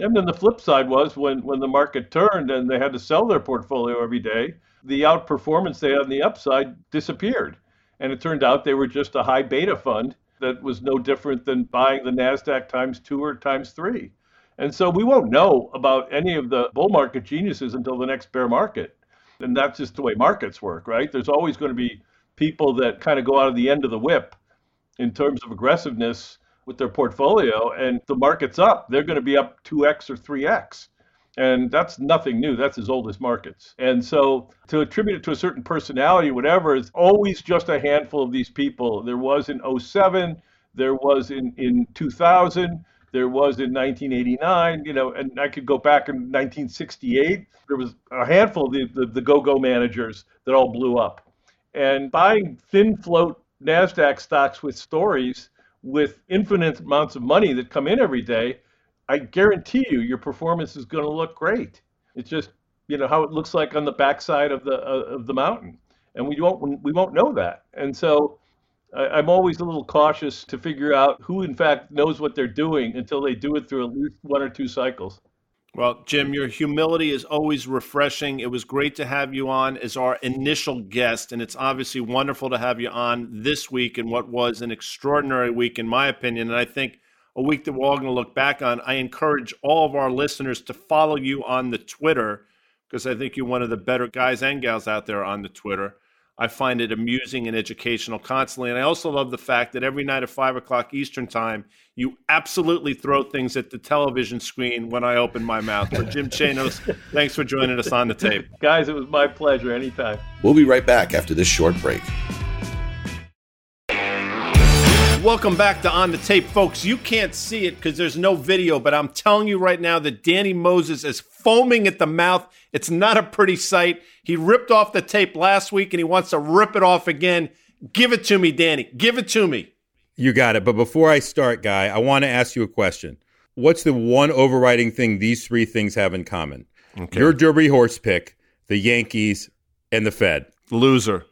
And then the flip side was when, when the market turned and they had to sell their portfolio every day, the outperformance they had on the upside disappeared. And it turned out they were just a high beta fund that was no different than buying the NASDAQ times two or times three. And so we won't know about any of the bull market geniuses until the next bear market. And that's just the way markets work, right? There's always going to be people that kind of go out of the end of the whip in terms of aggressiveness with their portfolio and the market's up, they're going to be up 2x or 3x. And that's nothing new. That's as old as markets. And so to attribute it to a certain personality, whatever, is always just a handful of these people. There was in 07, there was in, in 2000, there was in 1989, you know, and I could go back in 1968. There was a handful of the, the, the go-go managers that all blew up. And buying thin float NASDAQ stocks with stories with infinite amounts of money that come in every day, I guarantee you your performance is going to look great. It's just you know how it looks like on the backside of the uh, of the mountain, and we won't we won't know that. And so I, am always a little cautious to figure out who in fact knows what they're doing until they do it through at least one or two cycles. Well, Jim, your humility is always refreshing. It was great to have you on as our initial guest, and it's obviously wonderful to have you on this week in what was an extraordinary week, in my opinion. And I think a week that we're all going to look back on. I encourage all of our listeners to follow you on the Twitter because I think you're one of the better guys and gals out there on the Twitter. I find it amusing and educational constantly. And I also love the fact that every night at five o'clock Eastern time, you absolutely throw things at the television screen when I open my mouth. But Jim Chanos, *laughs* thanks for joining us on the tape. Guys, it was my pleasure. Anytime. We'll be right back after this short break. Welcome back to On the Tape, folks. You can't see it because there's no video, but I'm telling you right now that Danny Moses is foaming at the mouth. It's not a pretty sight. He ripped off the tape last week and he wants to rip it off again. Give it to me, Danny. Give it to me. You got it. But before I start, Guy, I want to ask you a question. What's the one overriding thing these three things have in common? Okay. Your Derby horse pick, the Yankees, and the Fed. Loser.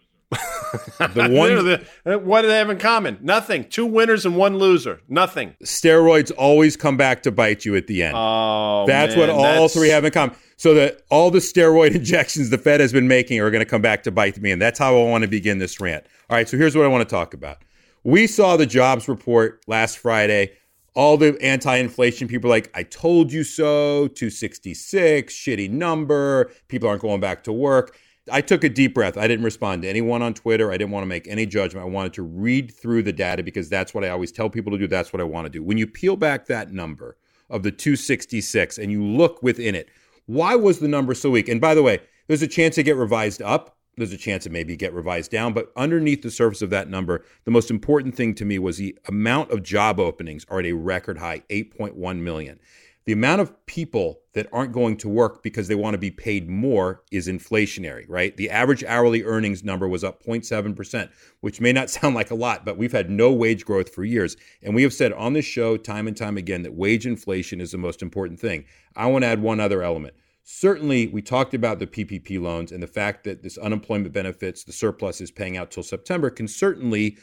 The *laughs* one, uh, what do they have in common? Nothing. Two winners and one loser. Nothing. Steroids always come back to bite you at the end. Oh, that's man, what all that's... three have in common. So that all the steroid *laughs* injections the Fed has been making are going to come back to bite me, and that's how I want to begin this rant. All right. So here's what I want to talk about. We saw the jobs report last Friday. All the anti-inflation people like, I told you so. 266, shitty number. People aren't going back to work. I took a deep breath. I didn't respond to anyone on Twitter. I didn't want to make any judgment. I wanted to read through the data because that's what I always tell people to do. That's what I want to do. When you peel back that number of the 266 and you look within it, why was the number so weak? And by the way, there's a chance to get revised up. There's a chance it maybe get revised down, but underneath the surface of that number, the most important thing to me was the amount of job openings are at a record high, 8.1 million. The amount of people that aren't going to work because they want to be paid more is inflationary, right? The average hourly earnings number was up 0.7%, which may not *laughs* sound like a lot, but we've had no wage growth for years. And we have said on this show time and time again that wage inflation is the most important thing. I want to add one other element. Certainly, we talked about the PPP loans and the fact that this unemployment benefits, the surplus is paying out till September, can certainly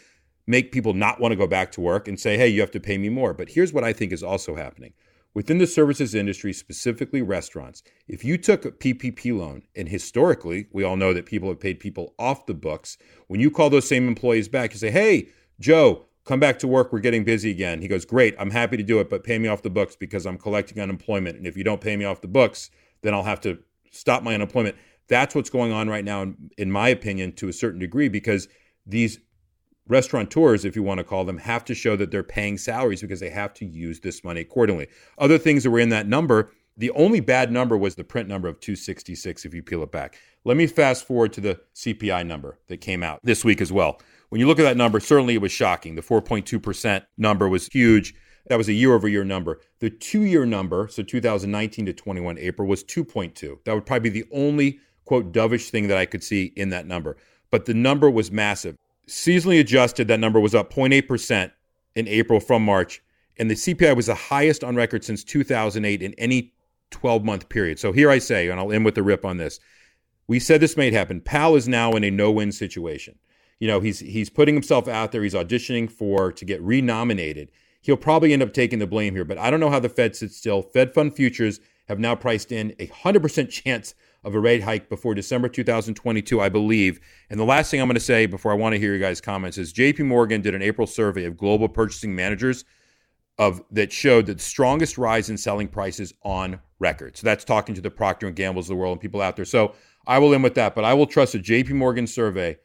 make people not want to go back to work and say, hey, you have to pay me more. But here's what I think is also happening Within the services industry, specifically restaurants, if you took a PPP loan, and historically, we all know that people have paid people off the books, when you call those same employees back, you say, hey, Joe, come back to work. We're getting busy again. He goes, great. I'm happy to do it, but pay me off the books because I'm collecting unemployment. And if you don't pay me off the books, then I'll have to stop my unemployment. That's what's going on right now, in, in my opinion, to a certain degree, because these restaurateurs, if you want to call them, have to show that they're paying salaries because they have to use this money accordingly. Other things that were in that number, the only bad number was the print number of 266 if you peel it back. Let me fast forward to the CPI number that came out this week as well. When you look at that number, certainly it was shocking. The 4.2% number was huge. That was a year over year number. The two year number, so 2019 to 21 April, was 2.2. That would probably be the only, quote, dovish thing that I could see in that number. But the number was massive. Seasonally adjusted, that number was up 0.8% in April from March, and the CPI was the highest on record since 2008 in any 12 month period. So here I say, and I'll end with the rip on this. We said this may happen. Powell is now in a no win situation. You know, he's he's putting himself out there. He's auditioning for to get renominated. He'll probably end up taking the blame here, but I don't know how the Fed sits still. Fed fund futures have now priced in a 100% *laughs* chance of a rate hike before December 2022, I believe. And the last thing I'm going to say before I want to hear your guys' comments is JP Morgan did an April survey of global purchasing managers of that showed the strongest rise in selling prices on record. So that's talking to the Procter and Gamble's of the world and people out there. So I will end with that, but I will trust a JP Morgan survey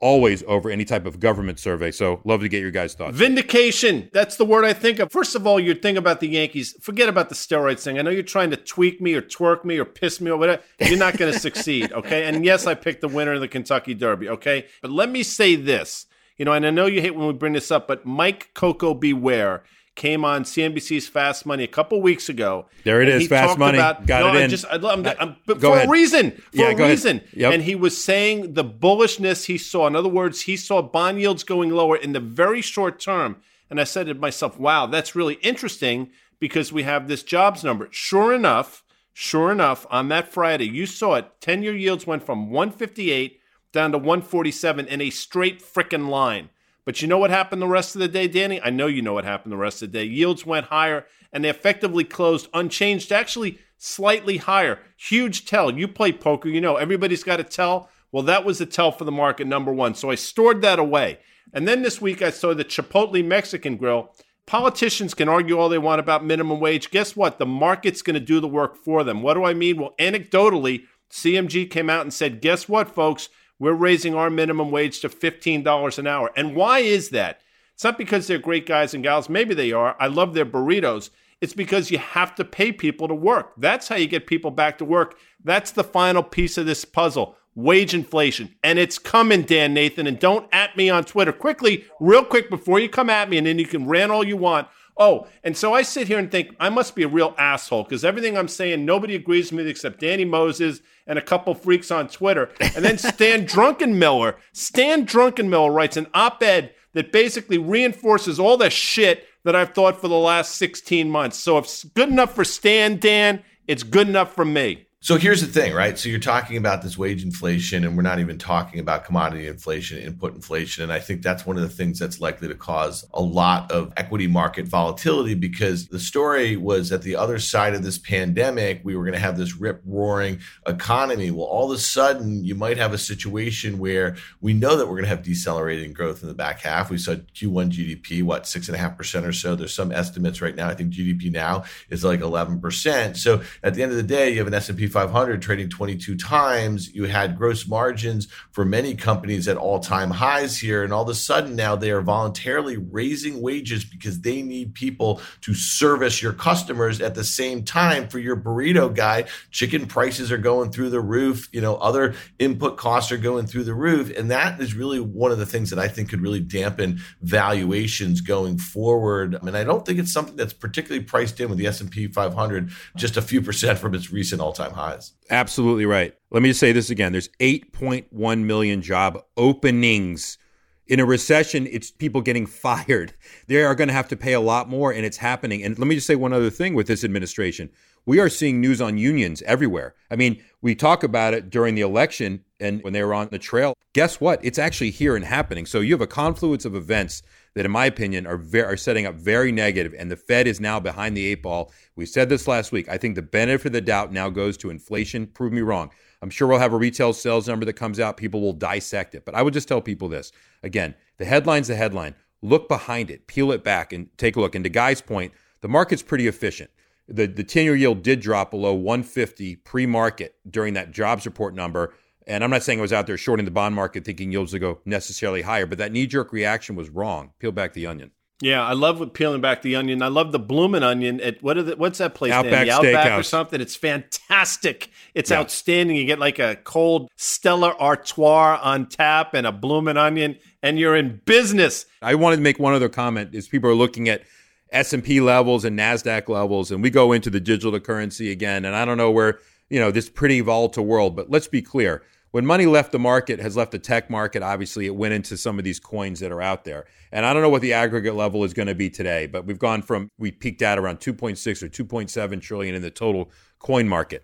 always over any type of government survey. So love to get your guys' thoughts. Vindication. That's the word I think of. First of all, you think about the Yankees. Forget about the steroids thing. I know you're trying to tweak me or twerk me or piss me or whatever. You're not going *laughs* to succeed. Okay. And yes, I picked the winner of the Kentucky Derby. Okay. But let me say this. You know, and I know you hate when we bring this up, but Mike Coco Beware came on CNBC's Fast Money a couple weeks ago. There it is, Fast Money. About, Got no, it in. Just, I, I'm, I'm, for ahead. a reason. For yeah, a reason. Yep. And he was saying the bullishness he saw. In other words, he saw bond yields going lower in the very short term. And I said to myself, wow, that's really interesting because we have this jobs number. Sure enough, sure enough, on that Friday, you saw it. 10 year yields went from 158 down to 147 in a straight frickin' line. But you know what happened the rest of the day, Danny? I know you know what happened the rest of the day. Yields went higher and they effectively closed unchanged, actually slightly higher. Huge tell. You play poker, you know everybody's got a tell. Well, that was a tell for the market number one. So I stored that away. And then this week I saw the Chipotle Mexican Grill. Politicians can argue all they want about minimum wage. Guess what? The market's going to do the work for them. What do I mean? Well, anecdotally, CMG came out and said, guess what, folks? We're raising our minimum wage to $15 an hour. And why is that? It's not because they're great guys and gals. Maybe they are. I love their burritos. It's because you have to pay people to work. That's how you get people back to work. That's the final piece of this puzzle wage inflation. And it's coming, Dan Nathan. And don't at me on Twitter. Quickly, real quick, before you come at me, and then you can rant all you want. Oh, and so I sit here and think I must be a real asshole because everything I'm saying, nobody agrees with me except Danny Moses and a couple freaks on Twitter. And then Stan *laughs* Druckenmiller, Stan Druckenmiller writes an op ed that basically reinforces all the shit that I've thought for the last 16 months. So if it's good enough for Stan, Dan, it's good enough for me. So here's the thing, right? So you're talking about this wage inflation, and we're not even talking about commodity inflation, input inflation. And I think that's one of the things that's likely to cause a lot of equity market volatility because the story was that the other side of this pandemic, we were going to have this rip roaring economy. Well, all of a sudden, you might have a situation where we know that we're going to have decelerating growth in the back half. We saw Q1 GDP, what, six and a half percent or so. There's some estimates right now. I think GDPNow is like 11%. So at the end of the day, you have an S&P 500 trading 22 times. You had gross margins for many companies at all time highs here. And all of a sudden now they are voluntarily raising wages because they need people to service your customers at the same time for your burrito guy. Chicken prices are going through the roof. You know, other input costs are going through the roof. And that is really one of the things that I think could really dampen valuations going forward. I mean, I don't think it's something that's particularly priced in with the S&P 500 just a few percent from its recent all-time highs. Absolutely right. Let me just say this again. There's 8.1 million job openings. In a recession, it's people getting *laughs* fired. They are going to have to pay a lot more, and it's happening. And let me just say one other thing with this administration. We are seeing news on unions everywhere. I mean, we talk about it during the election and when they were on the trail. Guess what? It's actually here and happening. So you have a confluence of events that, in my opinion, are very, are setting up very negative, and the Fed is now behind the eight ball. We said this last week. I think the benefit of the doubt now goes to inflation. Prove me wrong. I'm sure we'll have a retail sales number that comes out. People will dissect it, but I would just tell people this again: the headline's the headline. Look behind it, peel it back, and take a look. And to Guy's point, the market's pretty efficient. The the 10-year yield did drop below 150 pre-market during that jobs report number. And I'm not saying I was out there shorting the bond market thinking yields would go necessarily higher, but that knee jerk reaction was wrong. Peel back the onion. Yeah, I love peeling back the onion. I love the blooming onion at what the, what's that place? Outback the Outback Steakhouse. or something. It's fantastic. It's Yeah. outstanding. You get like a cold Stella Artois on tap and a blooming onion, and you're in business. I wanted to make one other comment is people are looking at S&P levels and Nasdaq levels and we go into the digital currency again and I don't know where, you know, this pretty volatile world, but let's be clear. When money left the market, has left the tech market, obviously it went into some of these coins that are out there. And I don't know what the aggregate level is going to be today, but we've gone from we peaked out around 2.6 or 2.7 trillion in the total coin market.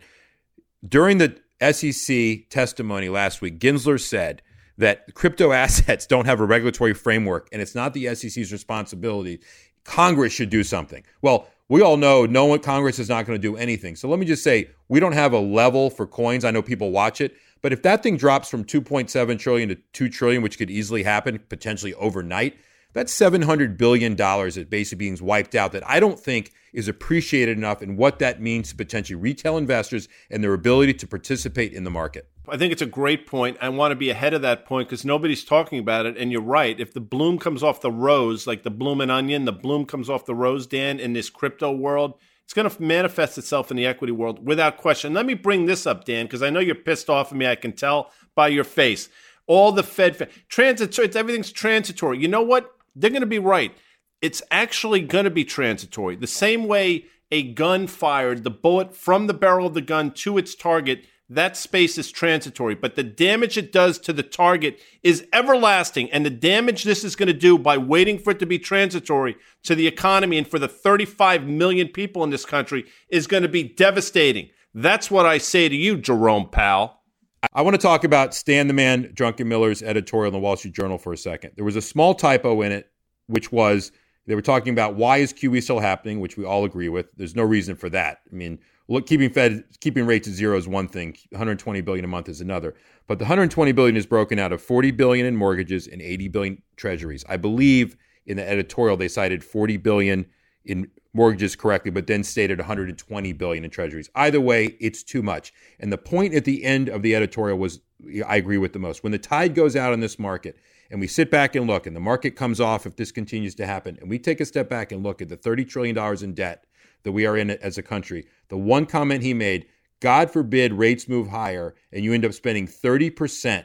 During the SEC testimony last week, Gensler said that crypto *laughs* assets don't have a regulatory framework and it's not the SEC's responsibility. Congress should do something. Well, we all know no one Congress is not going to do anything. So let me just say we don't have a level for coins. I know people watch it, but if that thing drops from 2.7 trillion to 2 trillion, which could easily happen potentially overnight, that's 700 billion dollars that basically being wiped out that I don't think is appreciated enough and what that means to potentially retail investors and their ability to participate in the market. I think it's a great point. I want to be ahead of that point because nobody's talking about it. And you're right. If the bloom comes off the rose, like the bloom and onion, the bloom comes off the rose, Dan, in this crypto world, it's going to manifest itself in the equity world without question. Let me bring this up, Dan, because I know you're pissed off at me. I can tell by your face. All the Fed, transitory, everything's transitory. You know what? They're going to be right. It's actually going to be transitory. The same way a gun fired, the bullet from the barrel of the gun to its target that space is transitory, but the damage it does to the target is everlasting. And the damage this is going to do by waiting for it to be transitory to the economy and for the 35 million people in this country is going to be devastating. That's what I say to you, Jerome Powell. I want to talk about Stan the Man Druckenmiller's editorial in the Wall Street Journal for a second. There was a small typo in it, which was they were talking about why is QE still happening, which we all agree with. There's no reason for that. I mean, look, keeping Fed keeping rates at zero is one thing. 120 billion a month is another. But the 120 billion is broken out of 40 billion in mortgages and 80 billion treasuries. I believe in the editorial they cited 40 billion in mortgages correctly, but then stated 120 billion in treasuries. Either way, it's too much. And the point at the end of the editorial was I agree with the most. When the tide goes out in this market and we sit back and look and the market comes off if this continues to happen and we take a step back and look at the 30 trillion dollars in debt that we are in as a country, the one comment he made, God forbid rates move higher and you end up spending 30%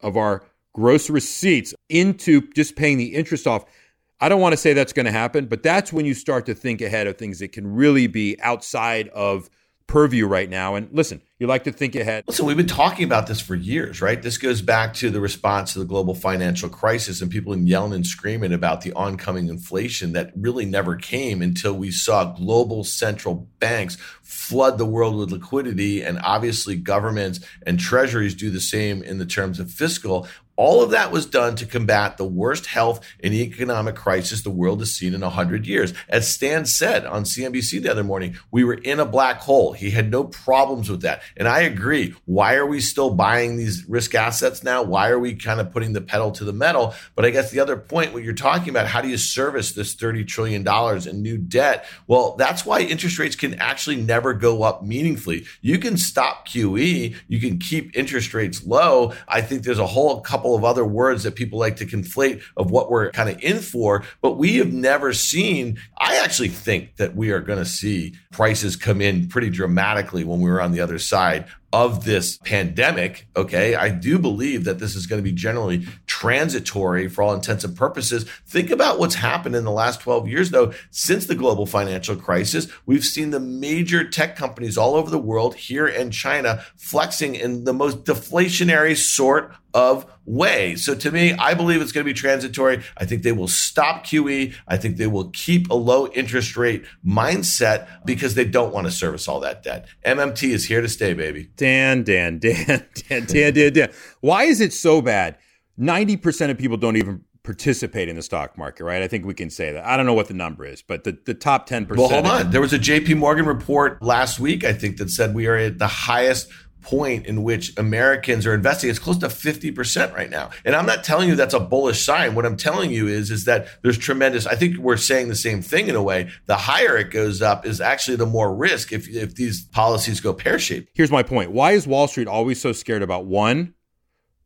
of our gross receipts into just paying the interest off. I don't want to say that's going to happen, but that's when you start to think ahead of things that can really be outside of purview right now. And listen, you like to think ahead. Listen, we've been talking about this for years, right? This goes back to the response to the global financial crisis and people yelling and screaming about the oncoming inflation that really never came until we saw global central banks flood the world with liquidity. And obviously, governments and treasuries do the same in the terms of fiscal. All of that was done to combat the worst health and economic crisis the world has seen in 100 years. As Stan said on CNBC the other morning, we were in a black hole. He had no problems with that. And I agree. Why are we still buying these risk assets now? Why are we kind of putting the pedal to the metal? But I guess the other point, what you're talking about, how do you service this $30 trillion in new debt? Well, that's why interest rates can actually never go up meaningfully. You can stop QE, you can keep interest rates low. I think there's a whole couple couple of other words that people like to conflate of what we're kind of in for, but we have never seen. I actually think that we are going to see prices come in pretty dramatically when we were on the other side of this pandemic, okay, I do believe that this is going to be generally transitory for all intents and purposes. Think about what's happened in the last 12 years, though. Since the global financial crisis, we've seen the major tech companies all over the world, here in China, flexing in the most deflationary sort of way. So to me, I believe it's going to be transitory. I think they will stop QE. I think they will keep a low interest rate mindset because they don't want to service all that debt. MMT is here to stay, baby. Dan, Dan, Dan, Dan, Dan, Dan, Dan. Why is it so bad? 90% of people don't even participate in the stock market, right? I think we can say that. I don't know what the number is, but the, the top 10%. Well, hold on. There was a JP Morgan report last week, I think, that said we are at the highest point in which Americans are investing. It's close to 50% right now. And I'm not telling you that's a bullish sign. What I'm telling you is, is that there's tremendous, I think we're saying the same thing in a way. The higher it goes up is actually the more risk if, if these policies go pear shaped. Here's my point. Why is Wall Street always so scared about one,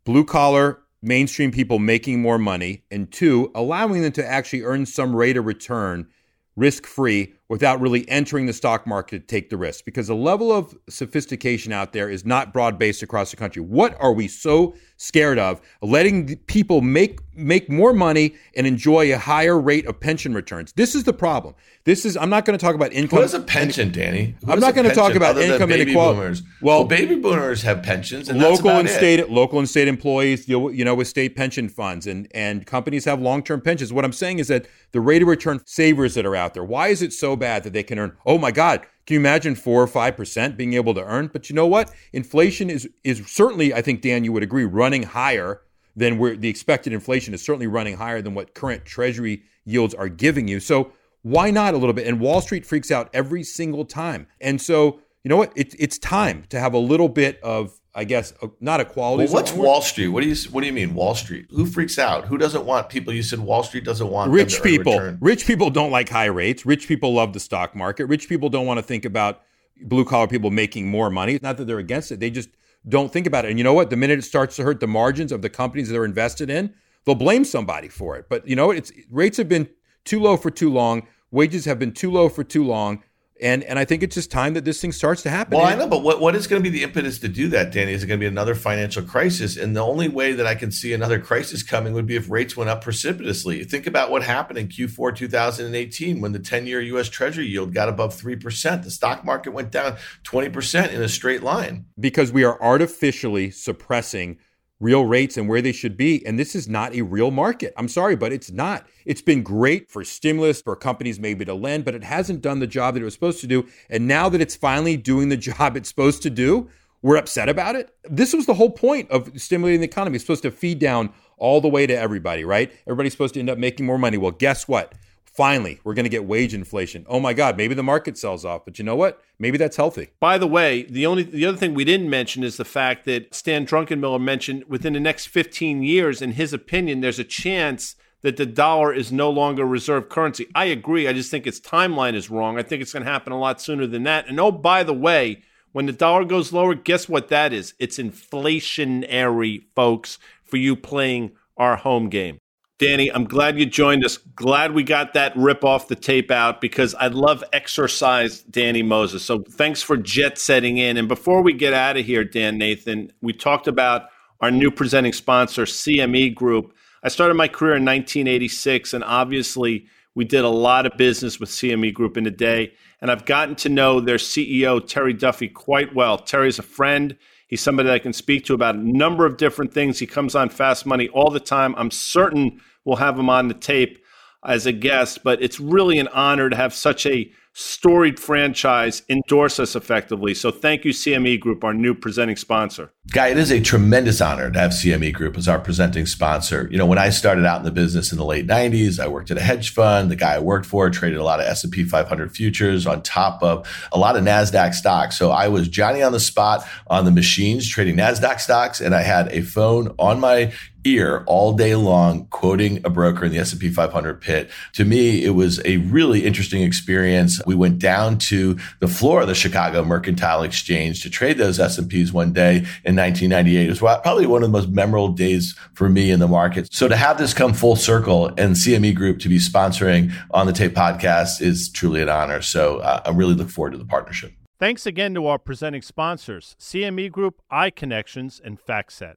blue collar mainstream people making more money, and two, allowing them to actually earn some rate of return risk free without really entering the stock market to take the risk because the level of sophistication out there is not broad based across the country. What are we so scared of? Letting people make make more money and enjoy a higher rate of pension returns. This is the problem. This is I'm not going to talk about income. Who has a pension, Danny? Who I'm not going to talk about income inequality. Boomers? Well, well, baby boomers have pensions. And local and it. state local and state employees deal you know with state pension funds and and companies have long term pensions. What I'm saying is that the rate of return savers that are out there. Why is it bad that they can earn? Oh my God, can you imagine four or five percent being able to earn? But you know what? Inflation is is certainly, I think Dan, you would agree, running higher than where the expected inflation is certainly running higher than what current Treasury yields are giving you. So why not a little bit? And Wall Street freaks out every single time. And so you know what? It, it's time to have a little bit of I guess uh, not equality. Well, what's Wall Street? What do you What do you mean Wall Street? Who freaks out? Who doesn't want people? You said Wall Street doesn't want rich people. Rich people don't like high rates. Rich people love the stock market. Rich people don't want to think about blue collar people making more money. It's not that they're against it. They just don't think about it. And you know what? The minute it starts to hurt the margins of the companies they're invested in, they'll blame somebody for it. But you know what? It's rates have been too low for too long. Wages have been too low for too long. And and I think it's just time that this thing starts to happen. Well, I know, but what, what is going to be the impetus to do that, Danny? Is it going to be another financial crisis? And the only way that I can see another crisis coming would be if rates went up precipitously. Think about what happened in Q4 2018 when the 10 year US Treasury yield got above 3%. The stock market went down 20% in a straight line. Because we are artificially suppressing real rates and where they should be. And this is not a real market. I'm sorry, but it's not. It's been great for stimulus, for companies maybe to lend, but it hasn't done the job that it was supposed to do. And now that it's finally doing the *laughs* job it's supposed to do, we're upset about it. This was the whole point of stimulating the economy. It's supposed to feed down all the way to everybody, right? Everybody's supposed to end up making more money. Well, guess what? Finally, we're going to get wage inflation. Oh my God, maybe the market sells off, but you know what? Maybe that's healthy. By the way, the only the other thing we didn't mention is the fact that Stan Druckenmiller mentioned within the next 15 years, in his opinion, there's a chance that the dollar is no longer reserve currency. I agree. I just think its timeline is wrong. I think it's going to happen a lot sooner than that. And oh, by the way, when the dollar goes lower, guess what that is? It's inflationary, folks, for you playing our home game. Danny, I'm glad you joined us. Glad we got that rip off the tape out because I love exercise Danny Moses. So thanks for jet setting in. And before we get out of here, Dan Nathan, we talked about our new presenting sponsor, CME Group. I started my career in 1986, and obviously we did a lot of business with CME Group in the day. And I've gotten to know their CEO, Terry Duffy, quite well. Terry's a friend. He's somebody that I can speak to about a number of different things. He comes on Fast Money all the time. I'm certain we'll have him on the tape as a guest, but it's really an honor to have such a storied franchise endorse us effectively. So thank you, CME Group, our new presenting sponsor. Guy, it is a tremendous honor to have CME Group as our presenting sponsor. You know, when I started out in the business in the late 90s, I worked at a hedge fund. The guy I worked for traded a lot of S&P 500 futures on top of a lot of NASDAQ stocks. So I was Johnny on the spot on the machines trading NASDAQ stocks, and I had a phone on my ear all day long quoting a broker in the S&P 500 pit. To me, it was a really interesting experience. We went down to the floor of the Chicago Mercantile Exchange to trade those S&Ps one day in 1998. It was probably one of the most memorable days for me in the market. So to have this come full circle and CME Group to be sponsoring on the Tape podcast is truly an honor. So uh, I really look forward to the partnership. Thanks again to our presenting sponsors, CME Group, iConnections, and FactSet.